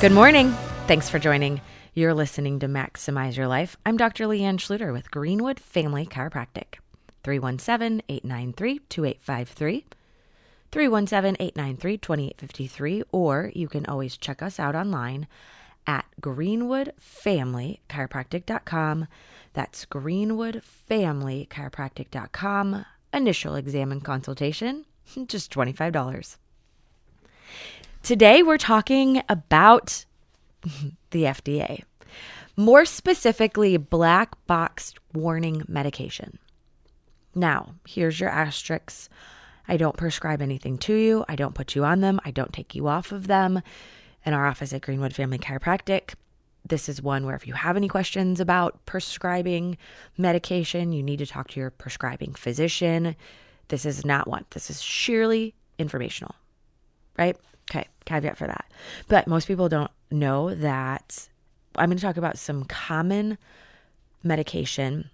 Good morning. Thanks for joining. You're listening to Maximize Your Life. I'm Dr. Leanne Schluter with Greenwood Family Chiropractic. 317 893 2853. 317 893 2853. Or you can always check us out online at greenwoodfamilychiropractic.com. That's greenwoodfamilychiropractic.com. Initial exam and consultation, just $25. Today, we're talking about the FDA, more specifically, black box warning medication. Now, here's your asterisks. I don't prescribe anything to you. I don't put you on them. I don't take you off of them. In our office at Greenwood Family Chiropractic, this is one where if you have any questions about prescribing medication, you need to talk to your prescribing physician. This is not one. This is sheerly informational right? Okay, caveat for that. But most people don't know that I'm going to talk about some common medication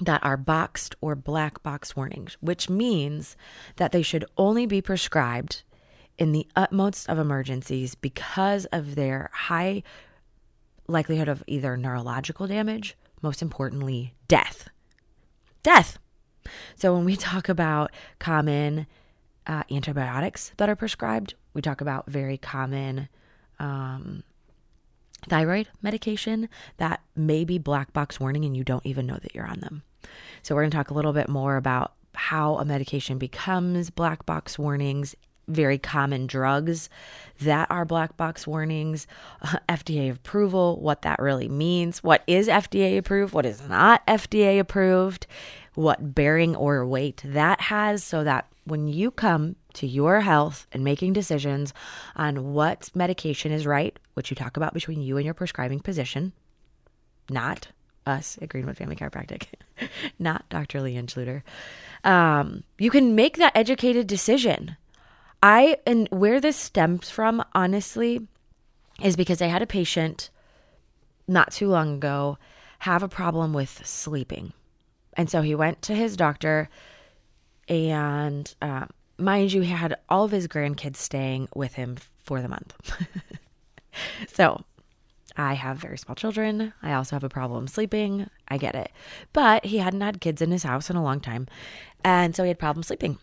that are boxed or black box warnings, which means that they should only be prescribed in the utmost of emergencies because of their high likelihood of either neurological damage, most importantly, death. Death. So when we talk about common uh, antibiotics that are prescribed. We talk about very common um, thyroid medication that may be black box warning and you don't even know that you're on them. So, we're going to talk a little bit more about how a medication becomes black box warnings, very common drugs that are black box warnings, uh, FDA approval, what that really means, what is FDA approved, what is not FDA approved, what bearing or weight that has, so that when you come to your health and making decisions on what medication is right, which you talk about between you and your prescribing physician, not us at Greenwood Family Chiropractic, not Dr. Leanne Schluter, um, you can make that educated decision. I, and where this stems from, honestly, is because I had a patient not too long ago have a problem with sleeping. And so he went to his doctor and uh, mind you, he had all of his grandkids staying with him for the month. so I have very small children. I also have a problem sleeping. I get it. But he hadn't had kids in his house in a long time. And so he had problems sleeping.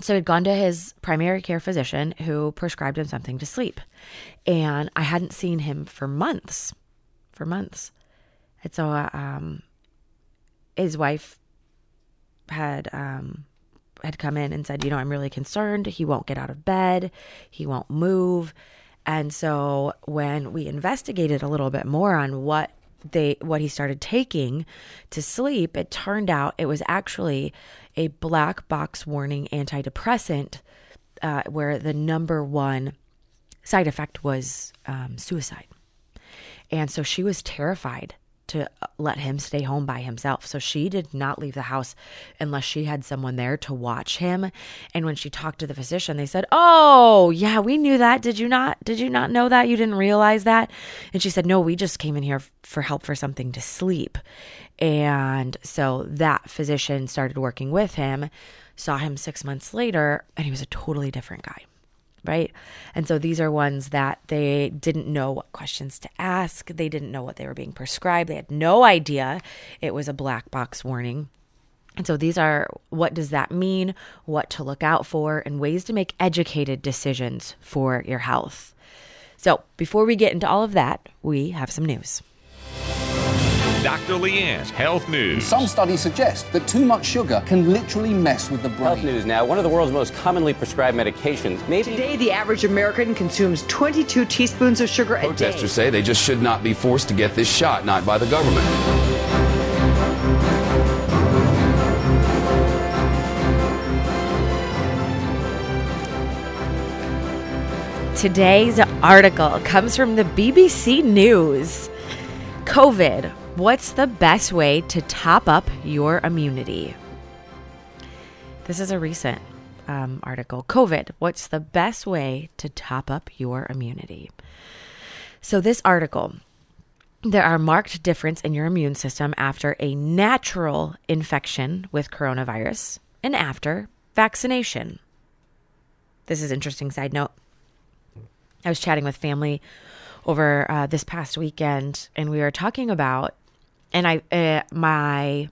So he'd gone to his primary care physician who prescribed him something to sleep. And I hadn't seen him for months. For months. And so uh, um, his wife had um, had come in and said, you know, I'm really concerned. He won't get out of bed. He won't move. And so when we investigated a little bit more on what they what he started taking to sleep, it turned out it was actually a black box warning antidepressant, uh, where the number one side effect was um, suicide. And so she was terrified to uh, let him stay home by himself. So she did not leave the house unless she had someone there to watch him. And when she talked to the physician, they said, "Oh, yeah, we knew that. Did you not did you not know that? You didn't realize that?" And she said, "No, we just came in here for help for something to sleep." And so that physician started working with him, saw him 6 months later, and he was a totally different guy right? And so these are ones that they didn't know what questions to ask. They didn't know what they were being prescribed. They had no idea it was a black box warning. And so these are what does that mean, what to look out for, and ways to make educated decisions for your health. So, before we get into all of that, we have some news. Dr. Leanne's Health News. Some studies suggest that too much sugar can literally mess with the brain. Health news now. One of the world's most commonly prescribed medications, maybe Today, the average American consumes 22 teaspoons of sugar a day. Protesters say they just should not be forced to get this shot, not by the government. Today's article comes from the BBC News. COVID, what's the best way to top up your immunity? This is a recent um, article. COVID, what's the best way to top up your immunity? So, this article, there are marked difference in your immune system after a natural infection with coronavirus and after vaccination. This is interesting side note. I was chatting with family over uh, this past weekend, and we were talking about, and I, uh, my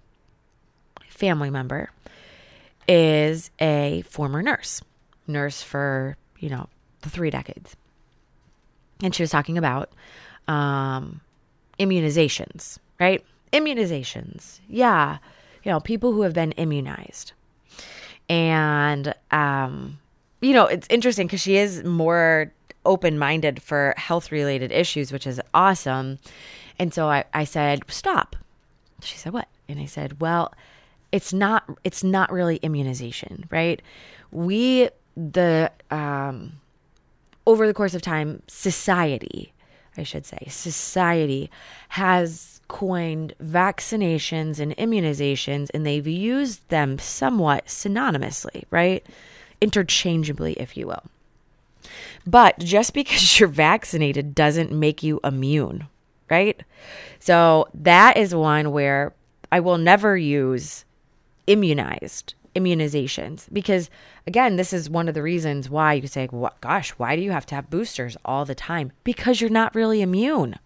family member is a former nurse, nurse for you know the three decades, and she was talking about um, immunizations, right? Immunizations, yeah, you know, people who have been immunized, and um, you know, it's interesting because she is more open minded for health related issues, which is awesome. And so I, I said, stop. She said, what? And I said, well, it's not it's not really immunization, right? We the um over the course of time, society, I should say, society has coined vaccinations and immunizations and they've used them somewhat synonymously, right? Interchangeably, if you will. But just because you're vaccinated doesn't make you immune, right? So that is one where I will never use immunized immunizations because again this is one of the reasons why you say what gosh why do you have to have boosters all the time? Because you're not really immune.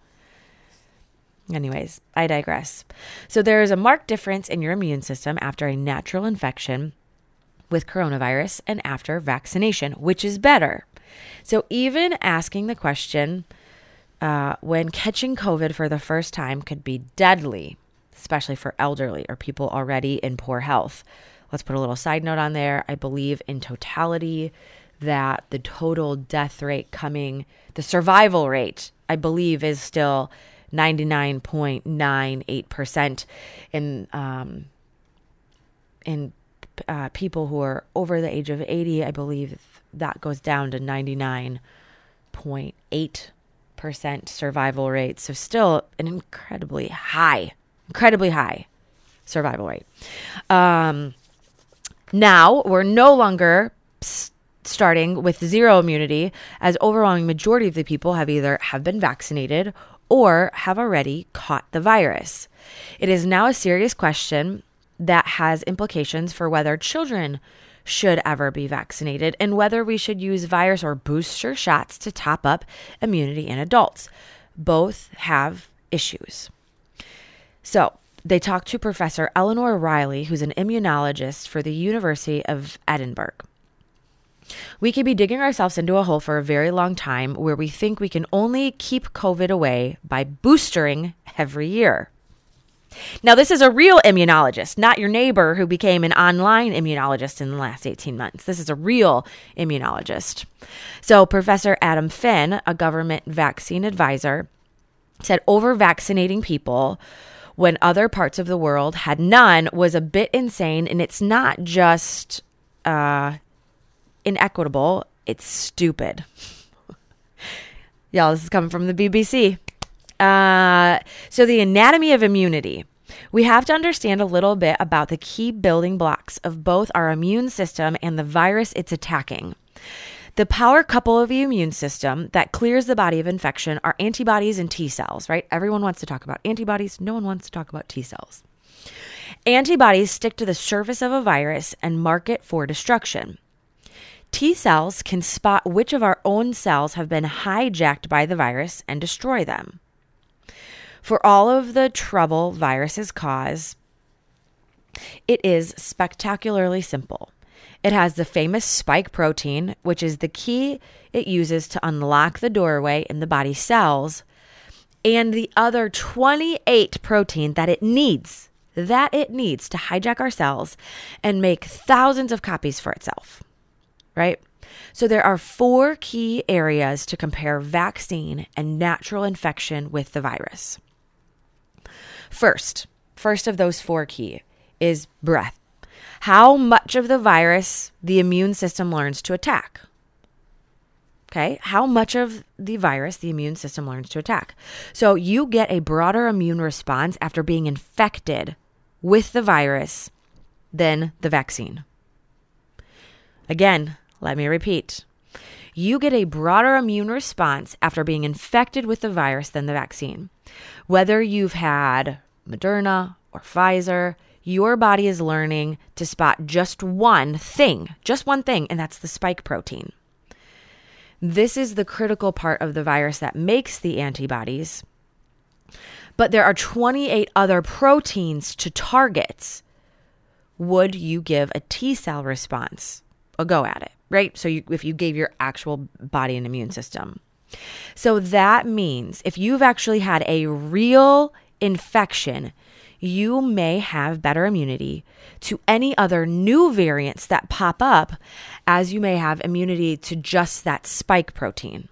Anyways i digress. So there is a marked difference in your immune system after a natural infection with coronavirus and after vaccination which is better. So even asking the question uh, when catching covid for the first time could be deadly especially for elderly or people already in poor health. Let's put a little side note on there. I believe in totality that the total death rate coming, the survival rate, I believe is still 99.98% in um, in uh, people who are over the age of 80. I believe that goes down to 99.8% survival rate. So still an incredibly high incredibly high survival rate. Um, now we're no longer s- starting with zero immunity, as overwhelming majority of the people have either have been vaccinated or have already caught the virus. It is now a serious question that has implications for whether children should ever be vaccinated and whether we should use virus or booster shots to top up immunity in adults. Both have issues. So they talked to Professor Eleanor Riley, who's an immunologist for the University of Edinburgh. We could be digging ourselves into a hole for a very long time where we think we can only keep COVID away by boostering every year. Now, this is a real immunologist, not your neighbor who became an online immunologist in the last 18 months. This is a real immunologist. So, Professor Adam Finn, a government vaccine advisor, said over vaccinating people when other parts of the world had none was a bit insane. And it's not just uh, inequitable, it's stupid. Y'all, this is coming from the BBC. Uh, so, the anatomy of immunity. We have to understand a little bit about the key building blocks of both our immune system and the virus it's attacking. The power couple of the immune system that clears the body of infection are antibodies and T cells, right? Everyone wants to talk about antibodies, no one wants to talk about T cells. Antibodies stick to the surface of a virus and mark it for destruction. T cells can spot which of our own cells have been hijacked by the virus and destroy them. For all of the trouble viruses cause, it is spectacularly simple. It has the famous spike protein, which is the key it uses to unlock the doorway in the body cells, and the other 28 protein that it needs, that it needs to hijack our cells and make thousands of copies for itself. Right? So there are four key areas to compare vaccine and natural infection with the virus. First, first of those four key is breath. How much of the virus the immune system learns to attack. Okay, how much of the virus the immune system learns to attack. So you get a broader immune response after being infected with the virus than the vaccine. Again, let me repeat. You get a broader immune response after being infected with the virus than the vaccine. Whether you've had Moderna or Pfizer, your body is learning to spot just one thing, just one thing, and that's the spike protein. This is the critical part of the virus that makes the antibodies. But there are 28 other proteins to target. Would you give a T cell response? Go at it, right? So you, if you gave your actual body an immune system. So that means if you've actually had a real infection, you may have better immunity to any other new variants that pop up, as you may have immunity to just that spike protein.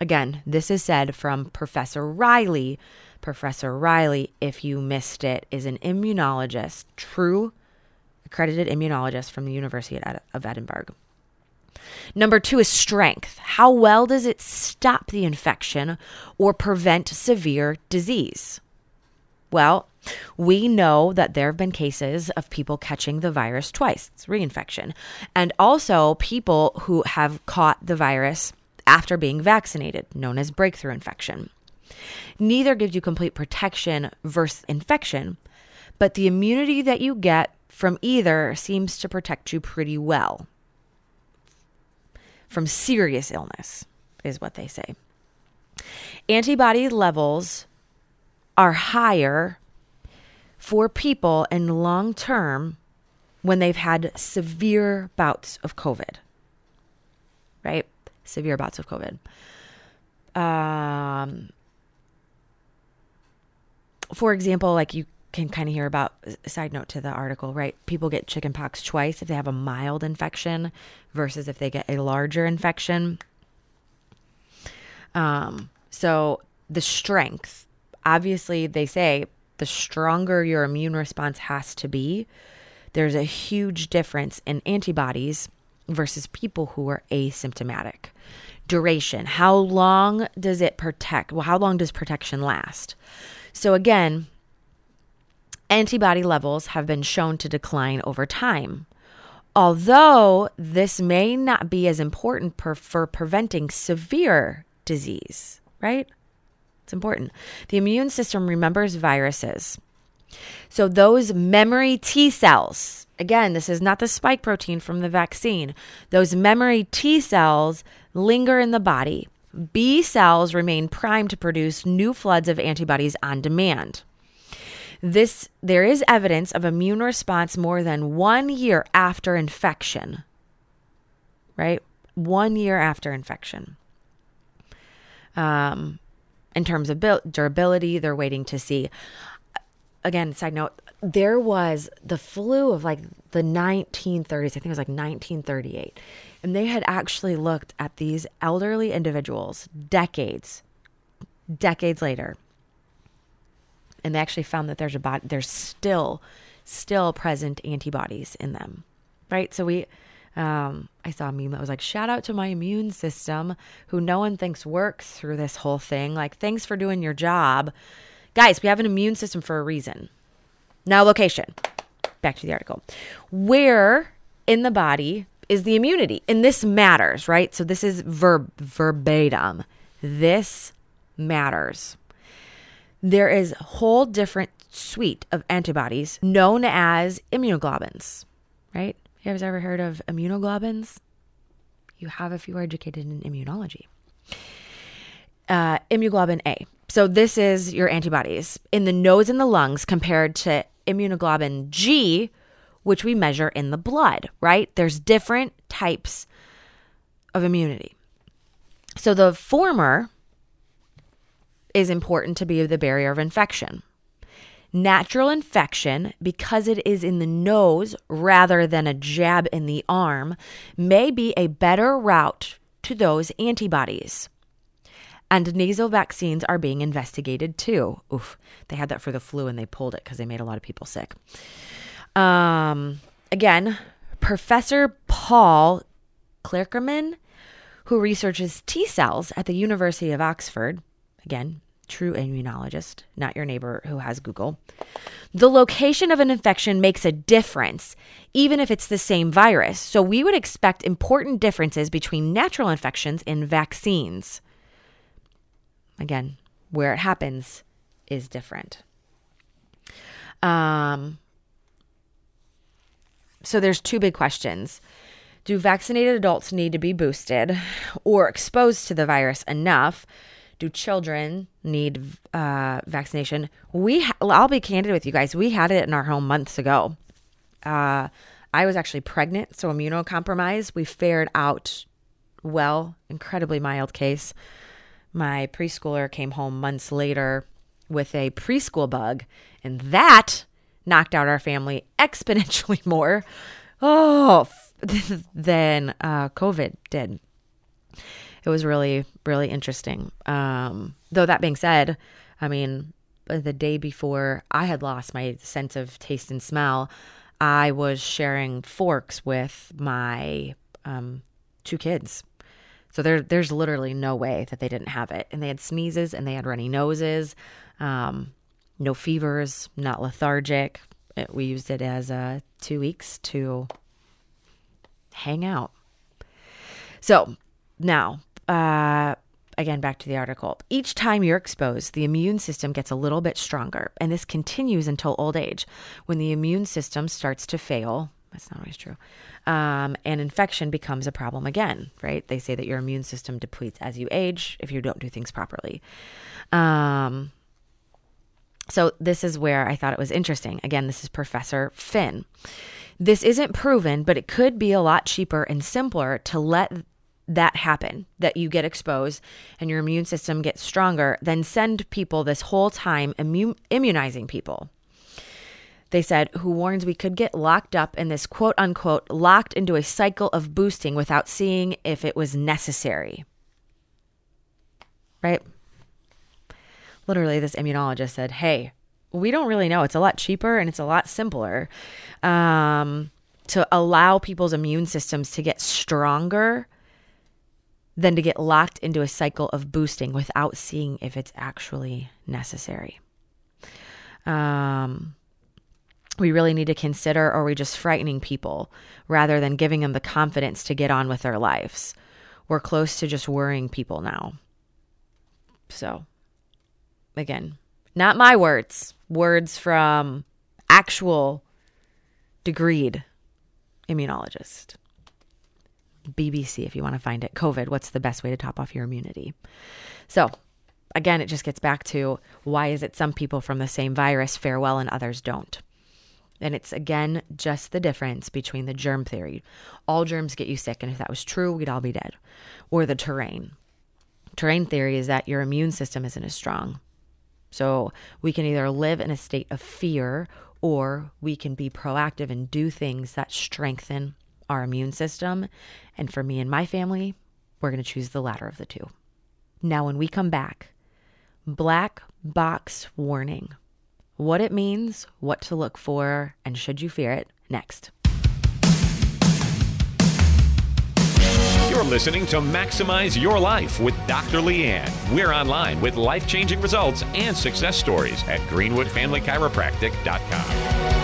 Again, this is said from Professor Riley. Professor Riley, if you missed it, is an immunologist, true accredited immunologist from the University of Edinburgh. Number two is strength. How well does it stop the infection or prevent severe disease? Well, we know that there have been cases of people catching the virus twice, it's reinfection, and also people who have caught the virus after being vaccinated, known as breakthrough infection. Neither gives you complete protection versus infection, but the immunity that you get from either seems to protect you pretty well from serious illness, is what they say. Antibody levels are higher for people in long term when they've had severe bouts of COVID, right? Severe bouts of COVID. Um, for example, like you can kind of hear about side note to the article, right? People get chickenpox twice if they have a mild infection versus if they get a larger infection. Um, so the strength, obviously, they say the stronger your immune response has to be. There's a huge difference in antibodies versus people who are asymptomatic. Duration, how long does it protect? Well, how long does protection last? So, again, antibody levels have been shown to decline over time. Although this may not be as important per, for preventing severe disease, right? It's important. The immune system remembers viruses. So, those memory T cells, again, this is not the spike protein from the vaccine, those memory T cells linger in the body. B cells remain primed to produce new floods of antibodies on demand. This there is evidence of immune response more than 1 year after infection. Right? 1 year after infection. Um in terms of bil- durability, they're waiting to see again, side note, there was the flu of like the 1930s. I think it was like 1938. And they had actually looked at these elderly individuals decades, decades later. And they actually found that there's a body, there's still, still present antibodies in them. Right. So we, um, I saw a meme that was like, shout out to my immune system, who no one thinks works through this whole thing. Like, thanks for doing your job. Guys, we have an immune system for a reason. Now, location. Back to the article. Where in the body is the immunity? And this matters, right? So this is verb verbatim. This matters. There is a whole different suite of antibodies known as immunoglobulins, right? You guys ever heard of immunoglobulins? You have if you are educated in immunology. Uh, immunoglobulin A. So this is your antibodies in the nose and the lungs compared to immunoglobulin G, which we measure in the blood, right? There's different types of immunity. So the former is important to be the barrier of infection. Natural infection, because it is in the nose rather than a jab in the arm, may be a better route to those antibodies. And nasal vaccines are being investigated too. Oof, they had that for the flu and they pulled it because they made a lot of people sick. Um, again, Professor Paul Klenerman, who researches T cells at the University of Oxford, again, true immunologist, not your neighbor who has Google. The location of an infection makes a difference, even if it's the same virus. So we would expect important differences between natural infections and vaccines. Again, where it happens is different. Um, so there's two big questions. Do vaccinated adults need to be boosted or exposed to the virus enough? Do children need uh, vaccination? We, ha- I'll be candid with you guys. We had it in our home months ago. Uh, I was actually pregnant, so immunocompromised. We fared out well, incredibly mild case. My preschooler came home months later with a preschool bug, and that knocked out our family exponentially more. Oh, than uh, COVID did. It was really, really interesting. Um, though that being said, I mean, the day before I had lost my sense of taste and smell, I was sharing forks with my um, two kids. So there, there's literally no way that they didn't have it. And they had sneezes and they had runny noses, um, no fevers, not lethargic. It, we used it as uh, two weeks to hang out. So now, uh, again, back to the article. Each time you're exposed, the immune system gets a little bit stronger, and this continues until old age. When the immune system starts to fail, that's not always true, um, and infection becomes a problem again, right? They say that your immune system depletes as you age if you don't do things properly. Um, so, this is where I thought it was interesting. Again, this is Professor Finn. This isn't proven, but it could be a lot cheaper and simpler to let that happen that you get exposed and your immune system gets stronger than send people this whole time immu- immunizing people. They said, who warns we could get locked up in this quote unquote locked into a cycle of boosting without seeing if it was necessary. Right? Literally, this immunologist said, hey, we don't really know. It's a lot cheaper and it's a lot simpler um, to allow people's immune systems to get stronger than to get locked into a cycle of boosting without seeing if it's actually necessary. Um, we really need to consider are we just frightening people rather than giving them the confidence to get on with their lives? We're close to just worrying people now. So, again, not my words, words from actual degreed immunologist. BBC, if you want to find it. COVID, what's the best way to top off your immunity? So, again, it just gets back to why is it some people from the same virus fare well and others don't? And it's again just the difference between the germ theory. All germs get you sick, and if that was true, we'd all be dead. Or the terrain. Terrain theory is that your immune system isn't as strong. So we can either live in a state of fear or we can be proactive and do things that strengthen our immune system. And for me and my family, we're going to choose the latter of the two. Now, when we come back, black box warning what it means, what to look for, and should you fear it next. You're listening to Maximize Your Life with Dr. Leanne. We're online with life changing results and success stories at GreenwoodFamilyChiropractic.com.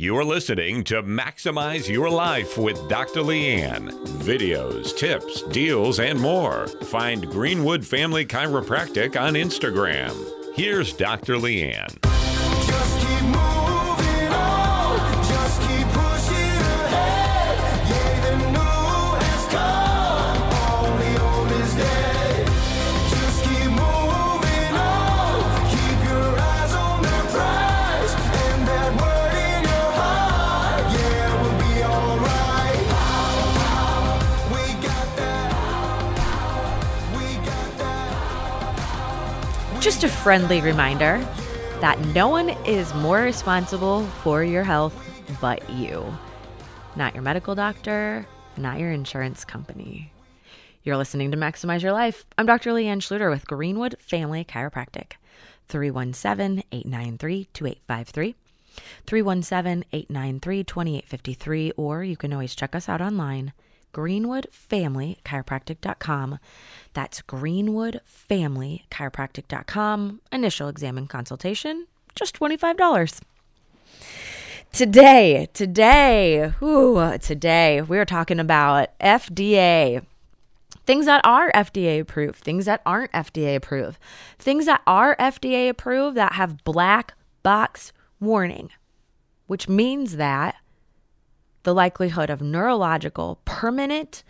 You're listening to Maximize Your Life with Dr. Leanne. Videos, tips, deals, and more. Find Greenwood Family Chiropractic on Instagram. Here's Dr. Leanne. Just a friendly reminder that no one is more responsible for your health but you. Not your medical doctor, not your insurance company. You're listening to Maximize Your Life. I'm Dr. Leanne Schluter with Greenwood Family Chiropractic. 317 893 2853. 317 893 2853. Or you can always check us out online, greenwoodfamilychiropractic.com. That's greenwoodfamilychiropractic.com. Initial exam and consultation, just $25. Today, today, ooh, today, we're talking about FDA things that are FDA approved, things that aren't FDA approved, things that are FDA approved that have black box warning, which means that the likelihood of neurological permanent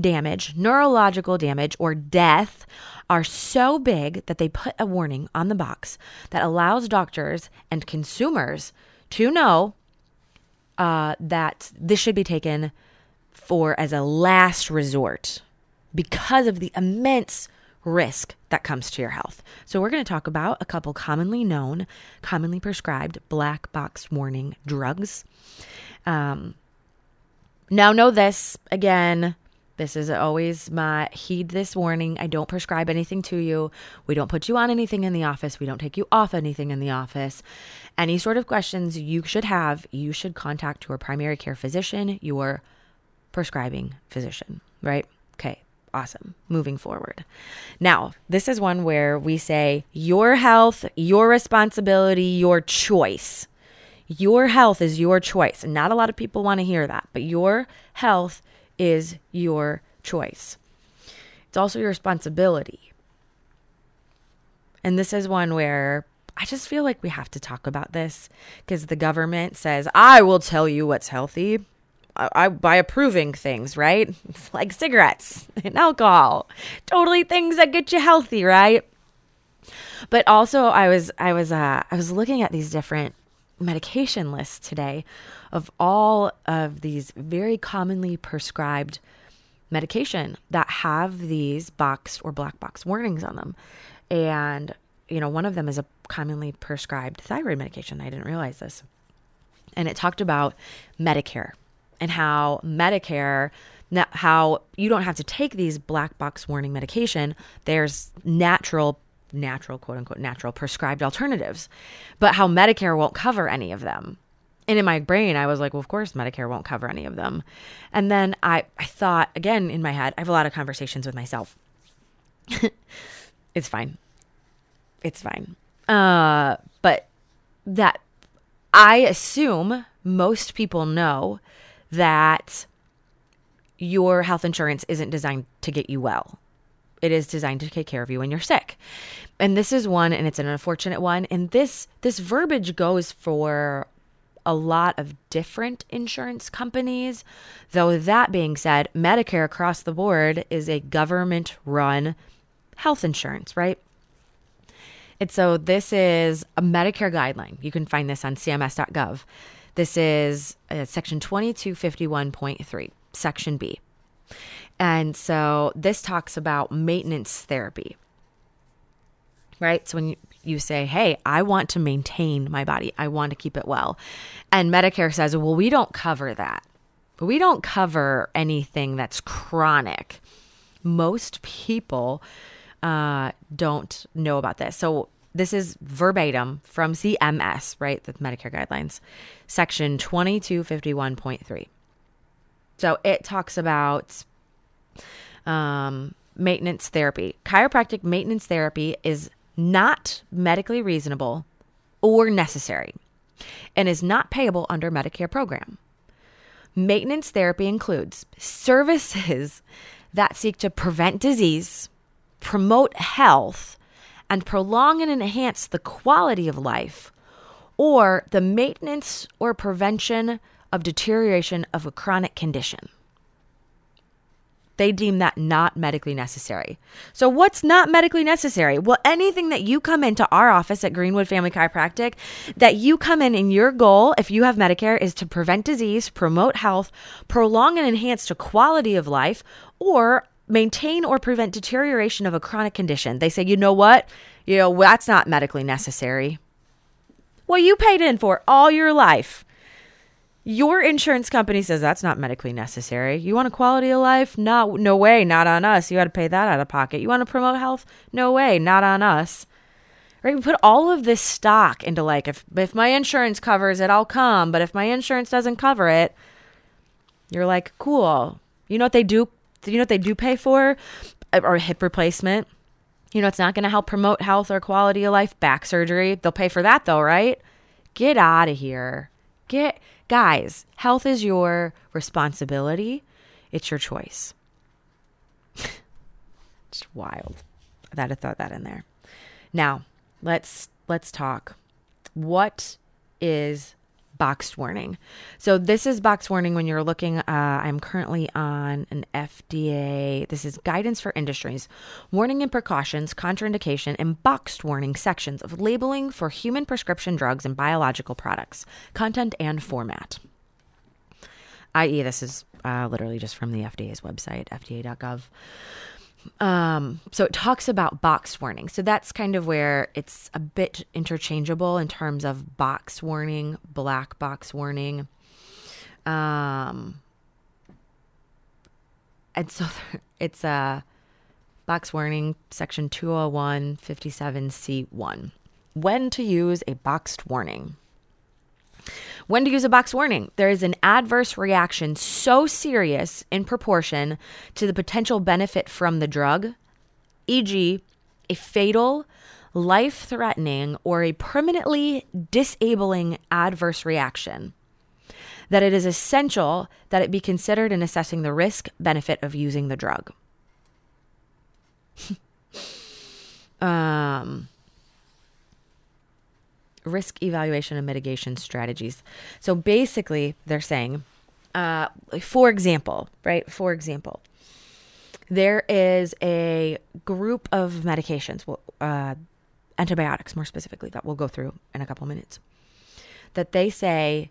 damage, neurological damage, or death are so big that they put a warning on the box that allows doctors and consumers to know uh, that this should be taken for as a last resort because of the immense risk that comes to your health. So, we're going to talk about a couple commonly known, commonly prescribed black box warning drugs. Um, now, know this again. This is always my heed this warning. I don't prescribe anything to you. We don't put you on anything in the office. We don't take you off anything in the office. Any sort of questions you should have, you should contact your primary care physician, your prescribing physician, right? Okay, awesome. Moving forward. Now, this is one where we say your health, your responsibility, your choice. Your health is your choice. And not a lot of people want to hear that, but your health is your choice. It's also your responsibility. And this is one where I just feel like we have to talk about this because the government says, I will tell you what's healthy. I, I, by approving things, right? It's like cigarettes and alcohol, totally things that get you healthy, right? But also, I was I was uh, I was looking at these different medication list today of all of these very commonly prescribed medication that have these box or black box warnings on them. And, you know, one of them is a commonly prescribed thyroid medication. I didn't realize this. And it talked about Medicare and how Medicare how you don't have to take these black box warning medication. There's natural natural quote unquote natural prescribed alternatives, but how Medicare won't cover any of them. And in my brain, I was like, well, of course, Medicare won't cover any of them. And then I, I thought, again, in my head, I have a lot of conversations with myself. it's fine. It's fine. Uh, but that I assume most people know that your health insurance isn't designed to get you well. It is designed to take care of you when you're sick. And this is one and it's an unfortunate one and this this verbiage goes for a lot of different insurance companies. Though that being said, Medicare across the board is a government run health insurance, right? And so this is a Medicare guideline. You can find this on cms.gov. This is uh, section 2251.3, section B. And so this talks about maintenance therapy. Right? So when you, you say, hey, I want to maintain my body, I want to keep it well. And Medicare says, well, we don't cover that. But we don't cover anything that's chronic. Most people uh, don't know about this. So this is verbatim from CMS, right? The Medicare guidelines, section 2251.3. So it talks about um, maintenance therapy. Chiropractic maintenance therapy is not medically reasonable or necessary and is not payable under Medicare program. Maintenance therapy includes services that seek to prevent disease, promote health, and prolong and enhance the quality of life, or the maintenance or prevention of deterioration of a chronic condition they deem that not medically necessary. So, what's not medically necessary? Well, anything that you come into our office at Greenwood Family Chiropractic, that you come in and your goal, if you have Medicare, is to prevent disease, promote health, prolong and enhance the quality of life, or maintain or prevent deterioration of a chronic condition. They say, you know what? You know, that's not medically necessary. Well, you paid in for all your life. Your insurance company says that's not medically necessary. You want a quality of life? No, no way, not on us. You got to pay that out of pocket. You want to promote health? No way, not on us. Right? We put all of this stock into like if if my insurance covers it, I'll come. But if my insurance doesn't cover it, you're like, cool. You know what they do? You know what they do pay for? Uh, or hip replacement. You know, it's not going to help promote health or quality of life. Back surgery. They'll pay for that though, right? Get out of here. Get, guys, health is your responsibility. It's your choice. it's wild. I thought to throw that in there. Now, let's let's talk. What is boxed warning? So this is boxed warning when you're looking. Uh, I'm currently on an FDA. This is guidance for industries, warning and precautions, contraindication, and boxed warning sections of labeling for human prescription drugs and biological products, content and format. I.e., this is uh, literally just from the FDA's website, fda.gov. Um, so it talks about box warning. So that's kind of where it's a bit interchangeable in terms of box warning, black box warning. Um, and so it's a box warning section 201 57C1. When to use a boxed warning. When to use a box warning. There is an adverse reaction so serious in proportion to the potential benefit from the drug, e.g., a fatal, life threatening, or a permanently disabling adverse reaction, that it is essential that it be considered in assessing the risk benefit of using the drug. um, risk evaluation and mitigation strategies. So basically, they're saying, uh, for example, right? For example, there is a group of medications, uh, antibiotics more specifically, that we'll go through in a couple minutes, that they say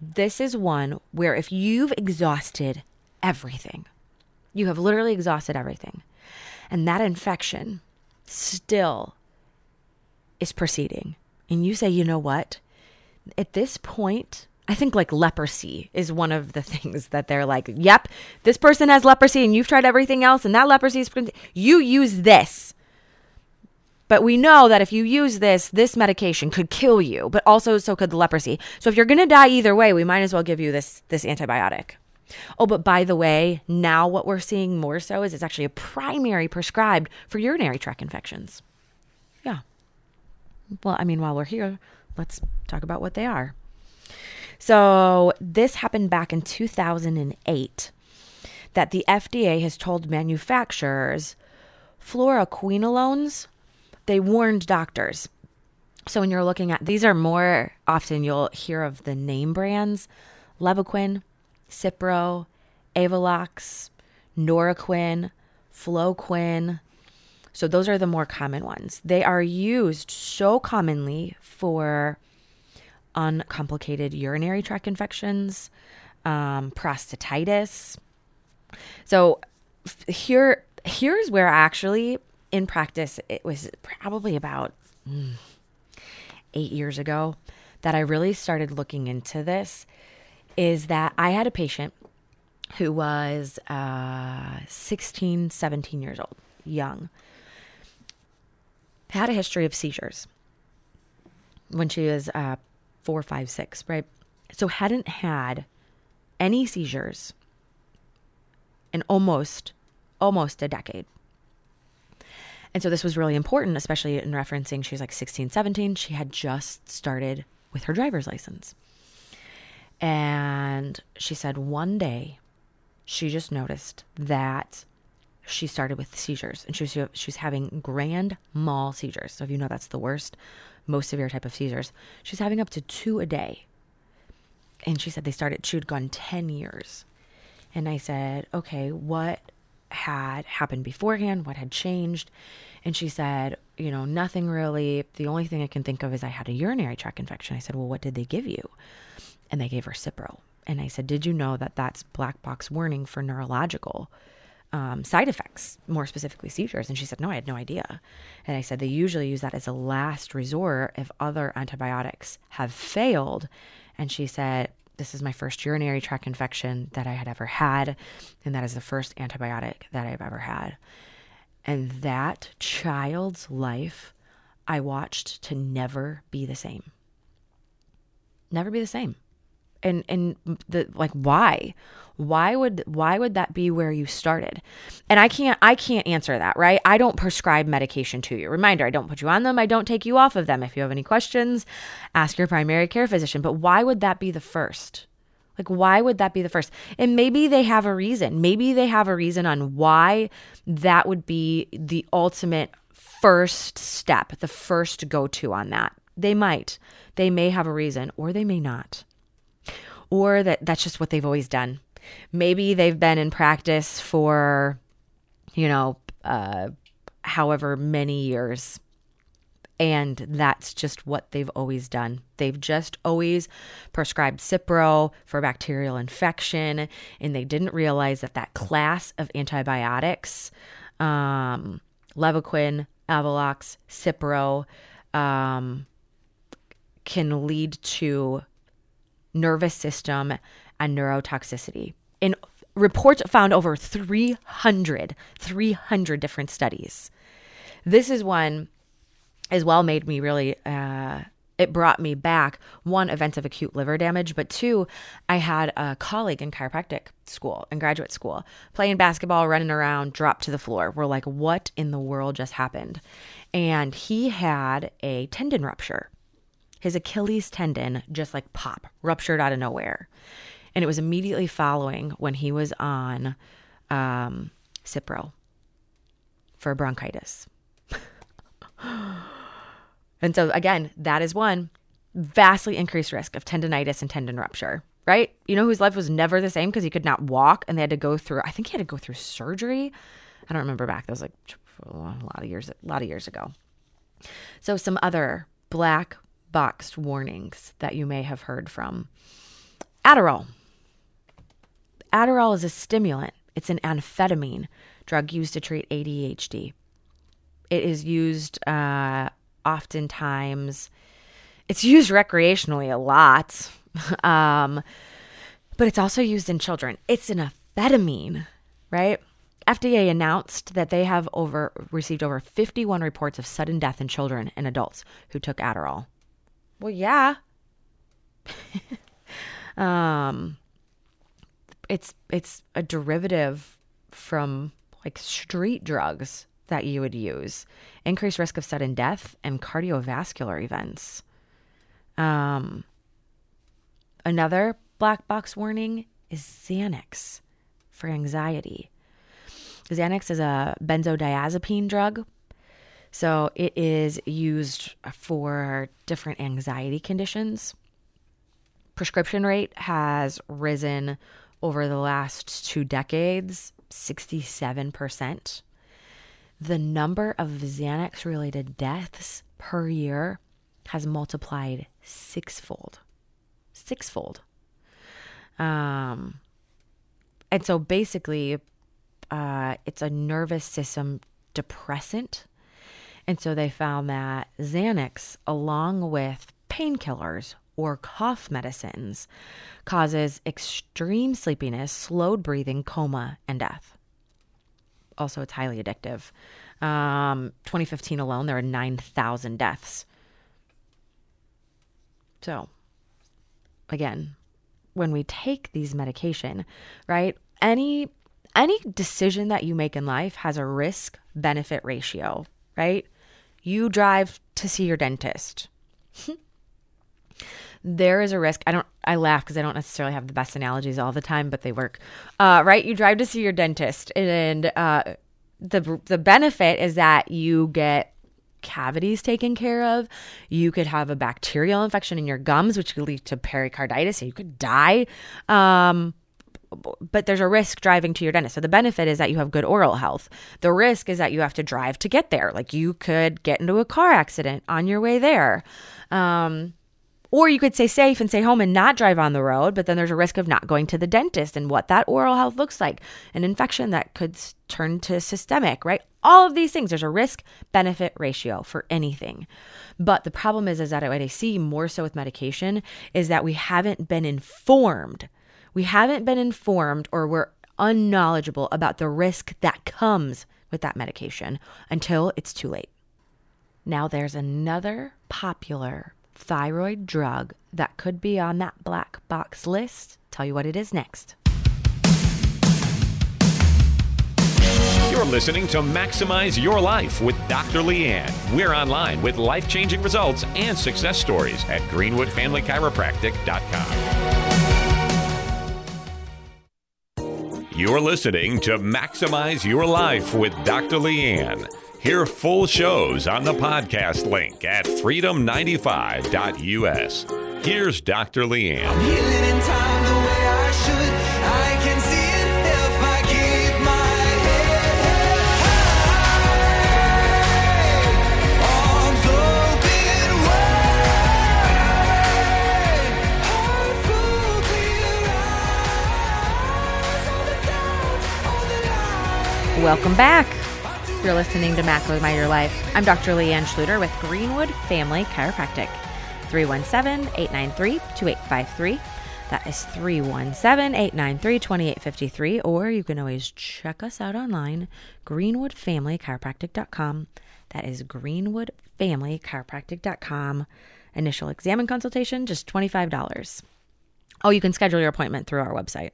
this is one where if you've exhausted everything, you have literally exhausted everything, and that infection still is proceeding and you say, you know what? At this point, I think like leprosy is one of the things that they're like, yep, this person has leprosy and you've tried everything else and that leprosy is, you use this. But we know that if you use this, this medication could kill you, but also so could the leprosy. So if you're going to die either way, we might as well give you this this antibiotic. Oh, but by the way, now what we're seeing more so is it's actually a primary prescribed for urinary tract infections. Well, I mean, while we're here, let's talk about what they are. So, this happened back in 2008 that the FDA has told manufacturers fluoroquinolones, they warned doctors. So, when you're looking at these, are more often you'll hear of the name brands Levaquin, Cipro, Avelox, Norquin, Floquin, so those are the more common ones. They are used so commonly for uncomplicated urinary tract infections, um, prostatitis. So f- here, here's where actually in practice it was probably about mm, eight years ago that I really started looking into this. Is that I had a patient who was uh, 16, 17 years old, young had a history of seizures when she was uh, four, five, six, right? So hadn't had any seizures in almost, almost a decade. And so this was really important, especially in referencing she's like 16, 17. She had just started with her driver's license. And she said one day she just noticed that she started with seizures and she was, she was having grand mal seizures. So if you know that's the worst, most severe type of seizures, she's having up to two a day. And she said they started, she had gone 10 years. And I said, okay, what had happened beforehand? What had changed? And she said, you know, nothing really. The only thing I can think of is I had a urinary tract infection. I said, well, what did they give you? And they gave her Cipro. And I said, did you know that that's black box warning for neurological um, side effects, more specifically seizures. And she said, No, I had no idea. And I said, They usually use that as a last resort if other antibiotics have failed. And she said, This is my first urinary tract infection that I had ever had. And that is the first antibiotic that I've ever had. And that child's life I watched to never be the same. Never be the same and and the like why? Why would why would that be where you started? And i can't i can't answer that right? I don't prescribe medication to you. Reminder i don't put you on them. I don't take you off of them. If you have any questions ask your primary care physician. But why would that be the first? Like why would that be the first? And maybe they have a reason. Maybe they have a reason on why that would be the ultimate first step the first go to on that. They might. They may have a reason or they may not or that that's just what they've always done. Maybe they've been in practice for, you know, uh, however many years. And that's just what they've always done. They've just always prescribed Cipro for bacterial infection, and they didn't realize that that class of antibiotics, um, Avelox, Cipro, um, can lead to nervous system and neurotoxicity. In reports found over 300 300 different studies. This is one as well made me really uh, it brought me back one events of acute liver damage but two i had a colleague in chiropractic school in graduate school playing basketball running around dropped to the floor we're like what in the world just happened and he had a tendon rupture his Achilles tendon just like pop, ruptured out of nowhere. And it was immediately following when he was on um, Cipro for bronchitis. and so, again, that is one vastly increased risk of tendonitis and tendon rupture, right? You know whose life was never the same because he could not walk and they had to go through, I think he had to go through surgery. I don't remember back. That was like a lot of years, a lot of years ago. So, some other black boxed warnings that you may have heard from. Adderall. Adderall is a stimulant, it's an amphetamine drug used to treat ADHD. It is used uh, oftentimes, it's used recreationally a lot, um, but it's also used in children. It's an amphetamine, right? FDA announced that they have over received over 51 reports of sudden death in children and adults who took Adderall. Well, yeah. um it's it's a derivative from like street drugs that you would use. Increased risk of sudden death and cardiovascular events. Um another black box warning is Xanax for anxiety. Xanax is a benzodiazepine drug so it is used for different anxiety conditions. Prescription rate has risen over the last two decades 67%. The number of Xanax related deaths per year has multiplied sixfold. Sixfold. Um, and so basically, uh, it's a nervous system depressant and so they found that Xanax, along with painkillers or cough medicines, causes extreme sleepiness, slowed breathing, coma, and death. Also, it's highly addictive. Um, 2015 alone, there were 9,000 deaths. So, again, when we take these medication, right? Any any decision that you make in life has a risk benefit ratio, right? you drive to see your dentist. there is a risk. I don't, I laugh because I don't necessarily have the best analogies all the time, but they work. Uh, right? You drive to see your dentist, and uh, the the benefit is that you get cavities taken care of. You could have a bacterial infection in your gums, which could lead to pericarditis, and you could die. Um, but there's a risk driving to your dentist. So the benefit is that you have good oral health. The risk is that you have to drive to get there. Like you could get into a car accident on your way there. Um, Or you could stay safe and stay home and not drive on the road, but then there's a risk of not going to the dentist and what that oral health looks like, an infection that could turn to systemic, right? All of these things, there's a risk benefit ratio for anything. But the problem is, is that what I see more so with medication is that we haven't been informed. We haven't been informed or we're unknowledgeable about the risk that comes with that medication until it's too late. Now, there's another popular thyroid drug that could be on that black box list. Tell you what it is next. You're listening to Maximize Your Life with Dr. Leanne. We're online with life changing results and success stories at greenwoodfamilychiropractic.com. You're listening to Maximize Your Life with Dr. Leanne. Hear full shows on the podcast link at freedom95.us. Here's Dr. Leanne. Welcome back. You're listening to Maximize Your Life. I'm Dr. Leanne Schluter with Greenwood Family Chiropractic. 317 893 2853. That is 317 893 2853. Or you can always check us out online, greenwoodfamilychiropractic.com. That is greenwoodfamilychiropractic.com. Initial exam and consultation, just $25. Oh, you can schedule your appointment through our website.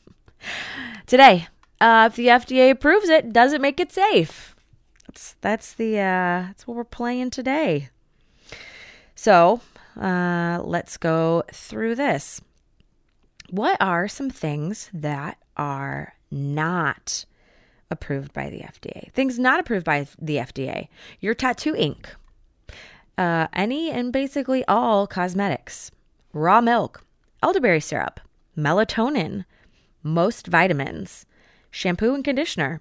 Today, uh, if the FDA approves it, does it make it safe? That's that's the uh, that's what we're playing today. So uh, let's go through this. What are some things that are not approved by the FDA? Things not approved by the FDA. Your tattoo ink, uh, any and basically all cosmetics, raw milk, elderberry syrup, melatonin, most vitamins, shampoo and conditioner,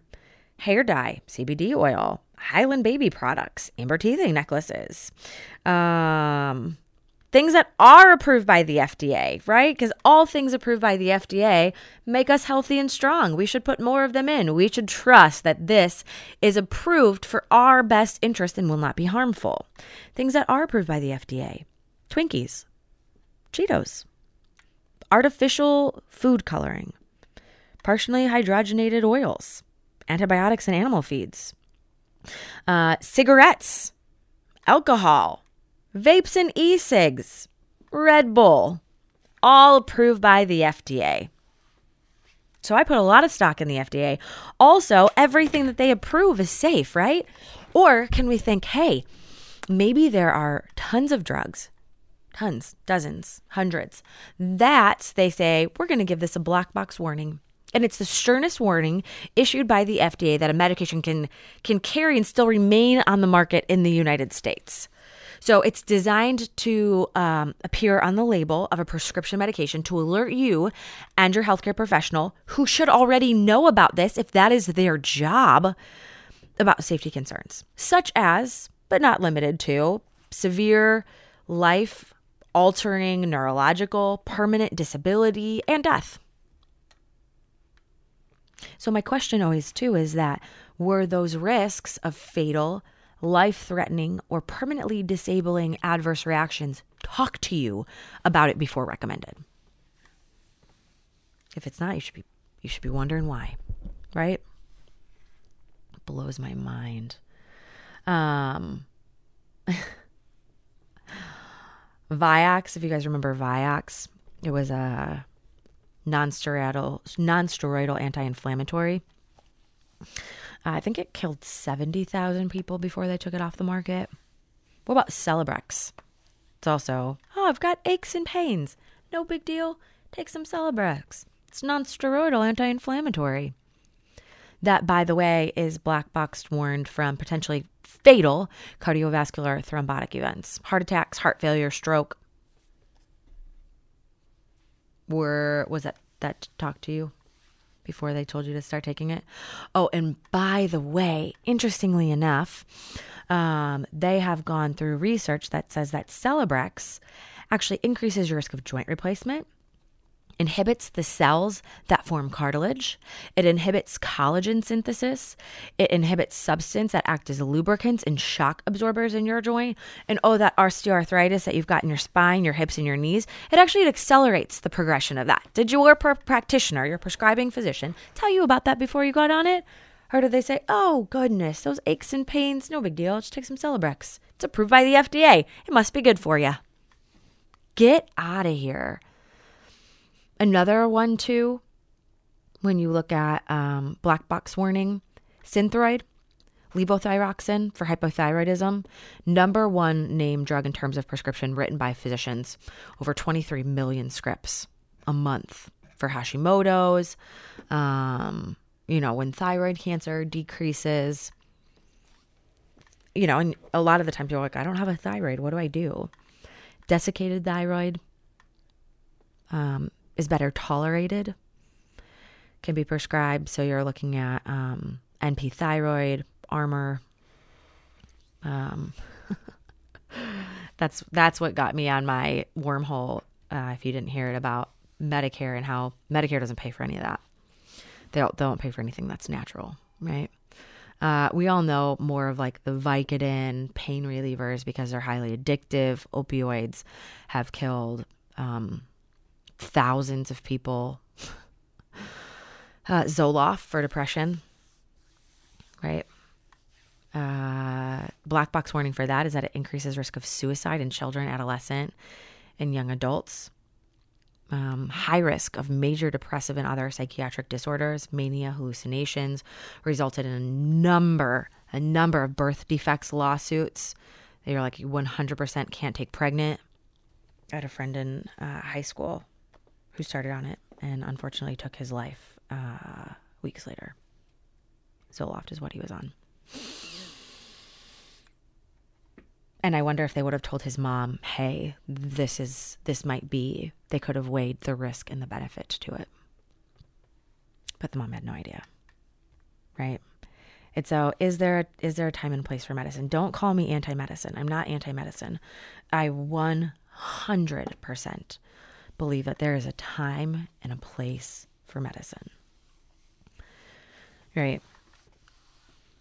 hair dye, CBD oil, Hyland baby products, amber teething necklaces, um, things that are approved by the FDA, right? Because all things approved by the FDA make us healthy and strong. We should put more of them in. We should trust that this is approved for our best interest and will not be harmful. Things that are approved by the FDA Twinkies, Cheetos, artificial food coloring, partially hydrogenated oils, antibiotics and animal feeds, uh, cigarettes, alcohol, vapes and e cigs, Red Bull, all approved by the FDA. So I put a lot of stock in the FDA. Also, everything that they approve is safe, right? Or can we think, hey, maybe there are tons of drugs, tons, dozens, hundreds, that they say, we're going to give this a black box warning. And it's the sternest warning issued by the FDA that a medication can can carry and still remain on the market in the United States. So it's designed to um, appear on the label of a prescription medication to alert you and your healthcare professional who should already know about this if that is their job about safety concerns, such as, but not limited to, severe life altering neurological, permanent disability, and death. So, my question always, too, is that were those risks of fatal, life threatening, or permanently disabling adverse reactions talked to you about it before recommended? If it's not, you should be you should be wondering why, right? Blows my mind. Um Vioxx, if you guys remember Vioxx, it was a non-steroidal non-steroidal anti-inflammatory. Uh, I think it killed 70,000 people before they took it off the market. What about Celebrex? It's also, oh, I've got aches and pains. No big deal. Take some Celebrex. It's non-steroidal anti-inflammatory. That, by the way, is black boxed warned from potentially fatal cardiovascular thrombotic events, heart attacks, heart failure, stroke. Were was that that talked to you before they told you to start taking it? Oh, and by the way, interestingly enough, um, they have gone through research that says that Celebrex actually increases your risk of joint replacement, inhibits the cells that form cartilage, it inhibits collagen synthesis, it inhibits substance that act as lubricants and shock absorbers in your joint, and oh, that osteoarthritis that you've got in your spine, your hips, and your knees, it actually accelerates the progression of that. Did your pr- practitioner, your prescribing physician, tell you about that before you got on it? Or did they say, oh, goodness, those aches and pains, no big deal, just take some Celebrex. It's approved by the FDA. It must be good for you. Get out of here. Another one, too, when you look at um, black box warning, Synthroid, levothyroxine for hypothyroidism, number one name drug in terms of prescription written by physicians, over 23 million scripts a month for Hashimoto's. Um, you know, when thyroid cancer decreases, you know, and a lot of the times you're like, I don't have a thyroid. What do I do? Desiccated thyroid um, is better tolerated, can be prescribed. So you're looking at um, NP thyroid, Armour. Um, that's that's what got me on my wormhole. Uh, if you didn't hear it about Medicare and how Medicare doesn't pay for any of that, they don't, they don't pay for anything that's natural, right? Uh, we all know more of like the Vicodin pain relievers because they're highly addictive. Opioids have killed um, thousands of people. Uh, Zoloft for depression, right? Uh, black box warning for that is that it increases risk of suicide in children, adolescent, and young adults. Um, high risk of major depressive and other psychiatric disorders, mania, hallucinations, resulted in a number, a number of birth defects lawsuits. They are like, you 100% can't take pregnant. I had a friend in uh, high school who started on it and unfortunately took his life uh, weeks later. Zoloft is what he was on. And I wonder if they would have told his mom, "Hey, this is this might be." They could have weighed the risk and the benefit to it. But the mom had no idea. Right? And so is there is there a time and place for medicine? Don't call me anti-medicine. I'm not anti-medicine. I 100% believe that there is a time and a place for medicine. Right?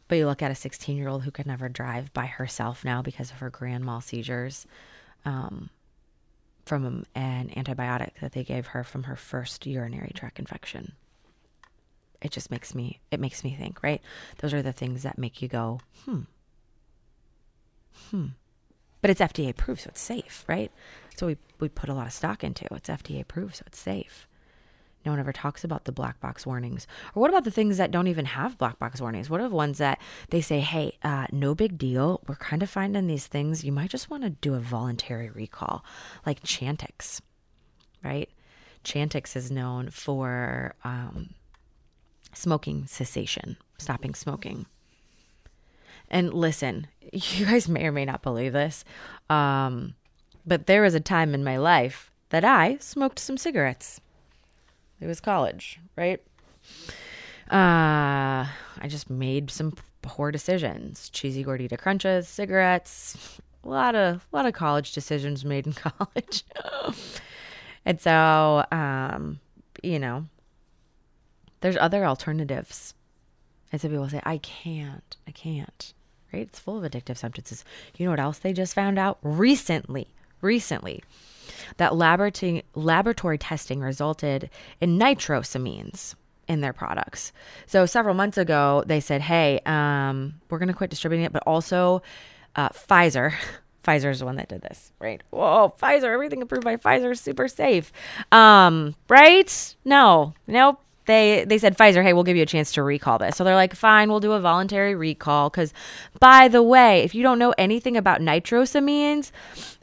But you look at a 16 year old who could never drive by herself now because of her grand mal seizures um, from an antibiotic that they gave her from her first urinary tract infection. It just makes me, it makes me think, right? Those are the things that make you go, hmm, hmm. But it's FDA approved, so it's safe, right? So we, we put a lot of stock into. It's FDA approved, so it's safe. No one ever talks about the black box warnings. Or what about the things that don't even have black box warnings? What are the ones that they say, hey, uh, no big deal. We're kind of finding these things. You might just want to do a voluntary recall, like Chantix, right? Chantix is known for um, smoking cessation, stopping smoking. And listen, you guys may or may not believe this, um, but there was a time in my life that I smoked some cigarettes. It was college, right? Uh, I just made some poor decisions. Cheesy gordita crunches, cigarettes, a lot of a lot of college decisions made in college. and so um, you know, there's other alternatives. And some people say, I can't, I can't. Right? It's full of addictive substances. You know what else they just found out recently? Recently that laboratory, laboratory testing resulted in nitrosamines in their products. So several months ago, they said, "Hey, um, we're going to quit distributing it," but also uh, Pfizer. Pfizer is the one that did this, right? Whoa, Pfizer! Everything approved by Pfizer is super safe, um, right? No, nope. They they said Pfizer, hey, we'll give you a chance to recall this. So they're like, fine, we'll do a voluntary recall. Because by the way, if you don't know anything about nitrosamines,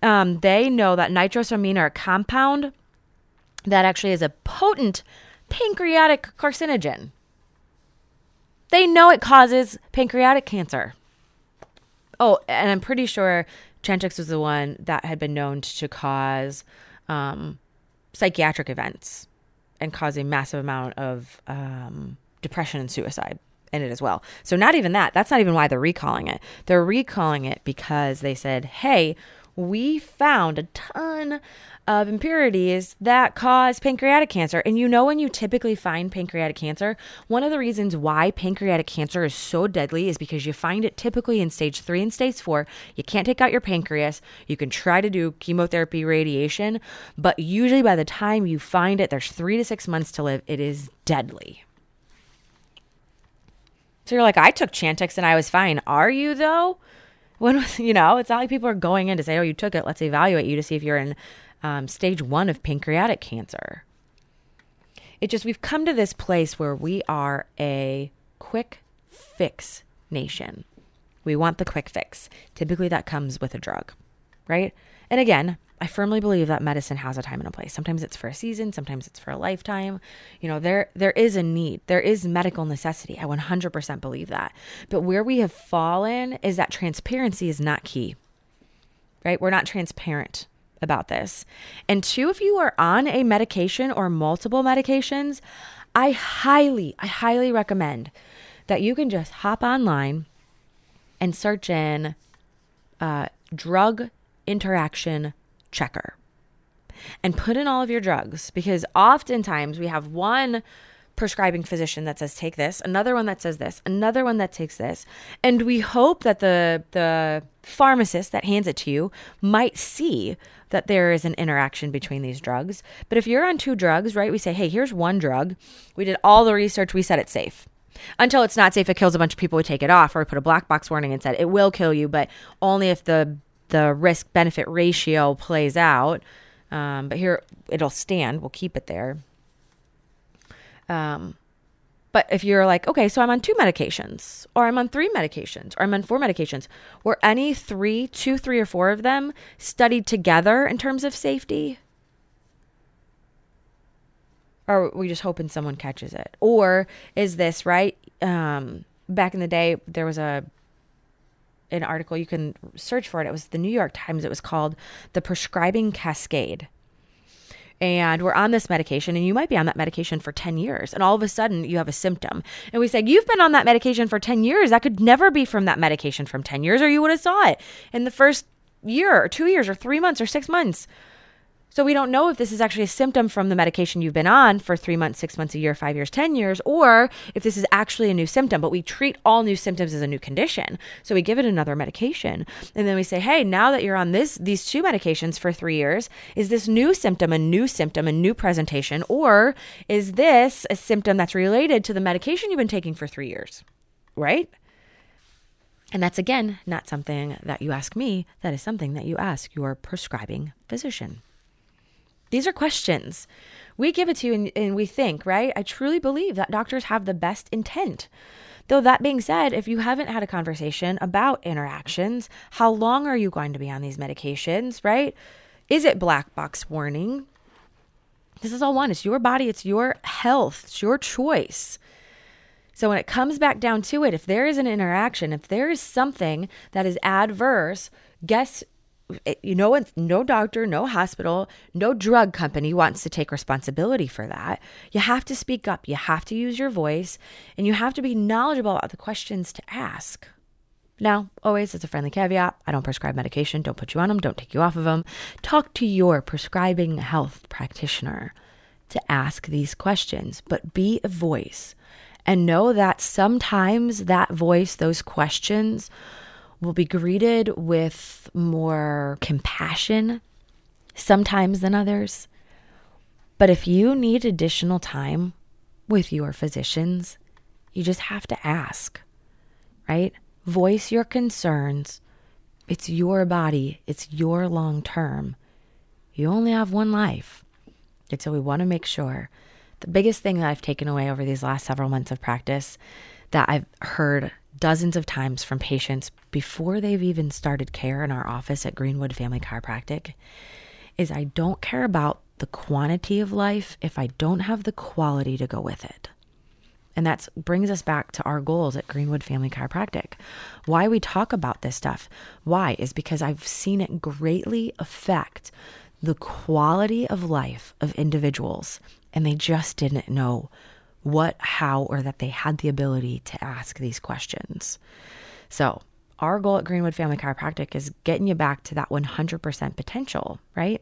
um, they know that nitrosamine are a compound that actually is a potent pancreatic carcinogen. They know it causes pancreatic cancer. Oh, and I'm pretty sure Chantix was the one that had been known to cause um, psychiatric events and cause a massive amount of um, depression and suicide. in it as well. So not even that. That's not even why they're recalling it. They're recalling it because they said, "Hey, we found a ton of impurities that cause pancreatic cancer. And you know, when you typically find pancreatic cancer, one of the reasons why pancreatic cancer is so deadly is because you find it typically in stage three and stage four. You can't take out your pancreas. You can try to do chemotherapy, radiation, but usually by the time you find it, there's three to six months to live. It is deadly. So you're like, I took Chantix and I was fine. Are you though? When was, you know, it's not like people are going in to say, "Oh, you took it. Let's evaluate you to see if you're in um, stage one of pancreatic cancer." It just we've come to this place where we are a quick fix nation. We want the quick fix. Typically, that comes with a drug, right? And again, I firmly believe that medicine has a time and a place. Sometimes it's for a season, sometimes it's for a lifetime. You know, there there is a need. There is medical necessity. I 100% believe that. But where we have fallen is that transparency is not key. Right? We're not transparent about this. And two, if you are on a medication or multiple medications, I highly, I highly recommend that you can just hop online and search in uh, drug interaction checker and put in all of your drugs because oftentimes we have one prescribing physician that says take this, another one that says this, another one that takes this, and we hope that the the pharmacist that hands it to you might see that there is an interaction between these drugs. But if you're on two drugs, right, we say, "Hey, here's one drug. We did all the research, we said it's safe." Until it's not safe, it kills a bunch of people. We take it off, or we put a black box warning and said it will kill you, but only if the the risk benefit ratio plays out. Um, but here it'll stand. We'll keep it there. Um, but if you're like, okay, so I'm on two medications, or I'm on three medications, or I'm on four medications, were any three, two, three, or four of them studied together in terms of safety? Or we just hoping someone catches it? Or is this right? Um, back in the day, there was a an article you can search for it. It was the New York Times. It was called "The Prescribing Cascade." and we're on this medication and you might be on that medication for 10 years and all of a sudden you have a symptom and we say you've been on that medication for 10 years that could never be from that medication from 10 years or you would have saw it in the first year or 2 years or 3 months or 6 months so we don't know if this is actually a symptom from the medication you've been on for 3 months 6 months a year 5 years 10 years or if this is actually a new symptom. But we treat all new symptoms as a new condition. So we give it another medication. And then we say hey now that you're on this these two medications for 3 years is this new symptom a new symptom a new presentation? Or is this a symptom that's related to the medication you've been taking for 3 years? Right? And that's again not something that you ask me. That is something that you ask your prescribing physician these are questions. We give it to you and, and, we think, right? I truly believe that doctors have the best intent. Though, that being said, if you haven't had a conversation about interactions, how long are you going to be on these medications, right? Is it black box warning? This is all one. It's your body, it's your health, it's your choice. So, when it comes back down to it, if there is an interaction, if there is something that is adverse, guess you know, no doctor, no hospital, no drug company wants to take responsibility for that. You have to speak up, you have to use your voice, and you have to be knowledgeable about the questions to ask. Now, always as a friendly caveat, I don't prescribe medication, don't put you on them, don't take you off of them. Talk to your prescribing health practitioner to ask these questions, but be a voice and know that sometimes that voice, those questions, will be greeted with more compassion sometimes than others. But if you need additional time with your physicians, you just have to ask, right? Voice your concerns. It's your body, it's your long term. You only have one life. And so we want to make sure. The biggest thing that I've taken away over these last several months of practice that I've heard dozens of times from patients before they've even started care in our office at Greenwood Family Chiropractic is I don't care about the quantity of life if I don't have the quality to go with it. And that brings us back to our goals at Greenwood Family Chiropractic. Why we talk about this stuff. Why is because I've seen it greatly affect the quality of life of individuals and they just didn't know what, how, or that they had the ability to ask these questions. So, our goal at Greenwood Family Chiropractic is getting you back to that 100% potential, right?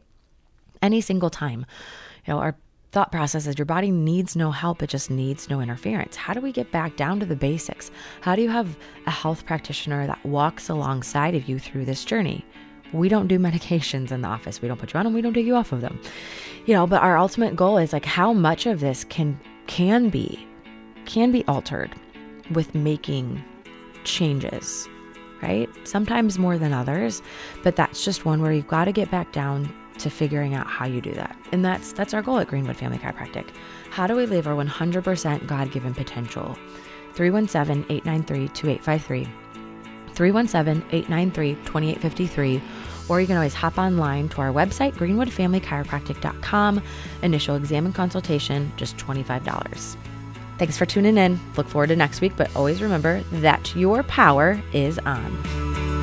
Any single time. You know, our thought process is your body needs no help, it just needs no interference. How do we get back down to the basics? How do you have a health practitioner that walks alongside of you through this journey? We don't do medications in the office. We don't put you on them, we don't take you off of them. You know, but our ultimate goal is like how much of this can can be can be altered with making changes right? Sometimes more than others, but that's just one where you've got to get back down to figuring out how you do that. And that's that's our goal at Greenwood Family Chiropractic. How do we live our 100% God-given potential? 317-893-2853. 317-893-2853 or you can always hop online to our website greenwoodfamilychiropractic.com. Initial exam and consultation just $25. Thanks for tuning in. Look forward to next week, but always remember that your power is on.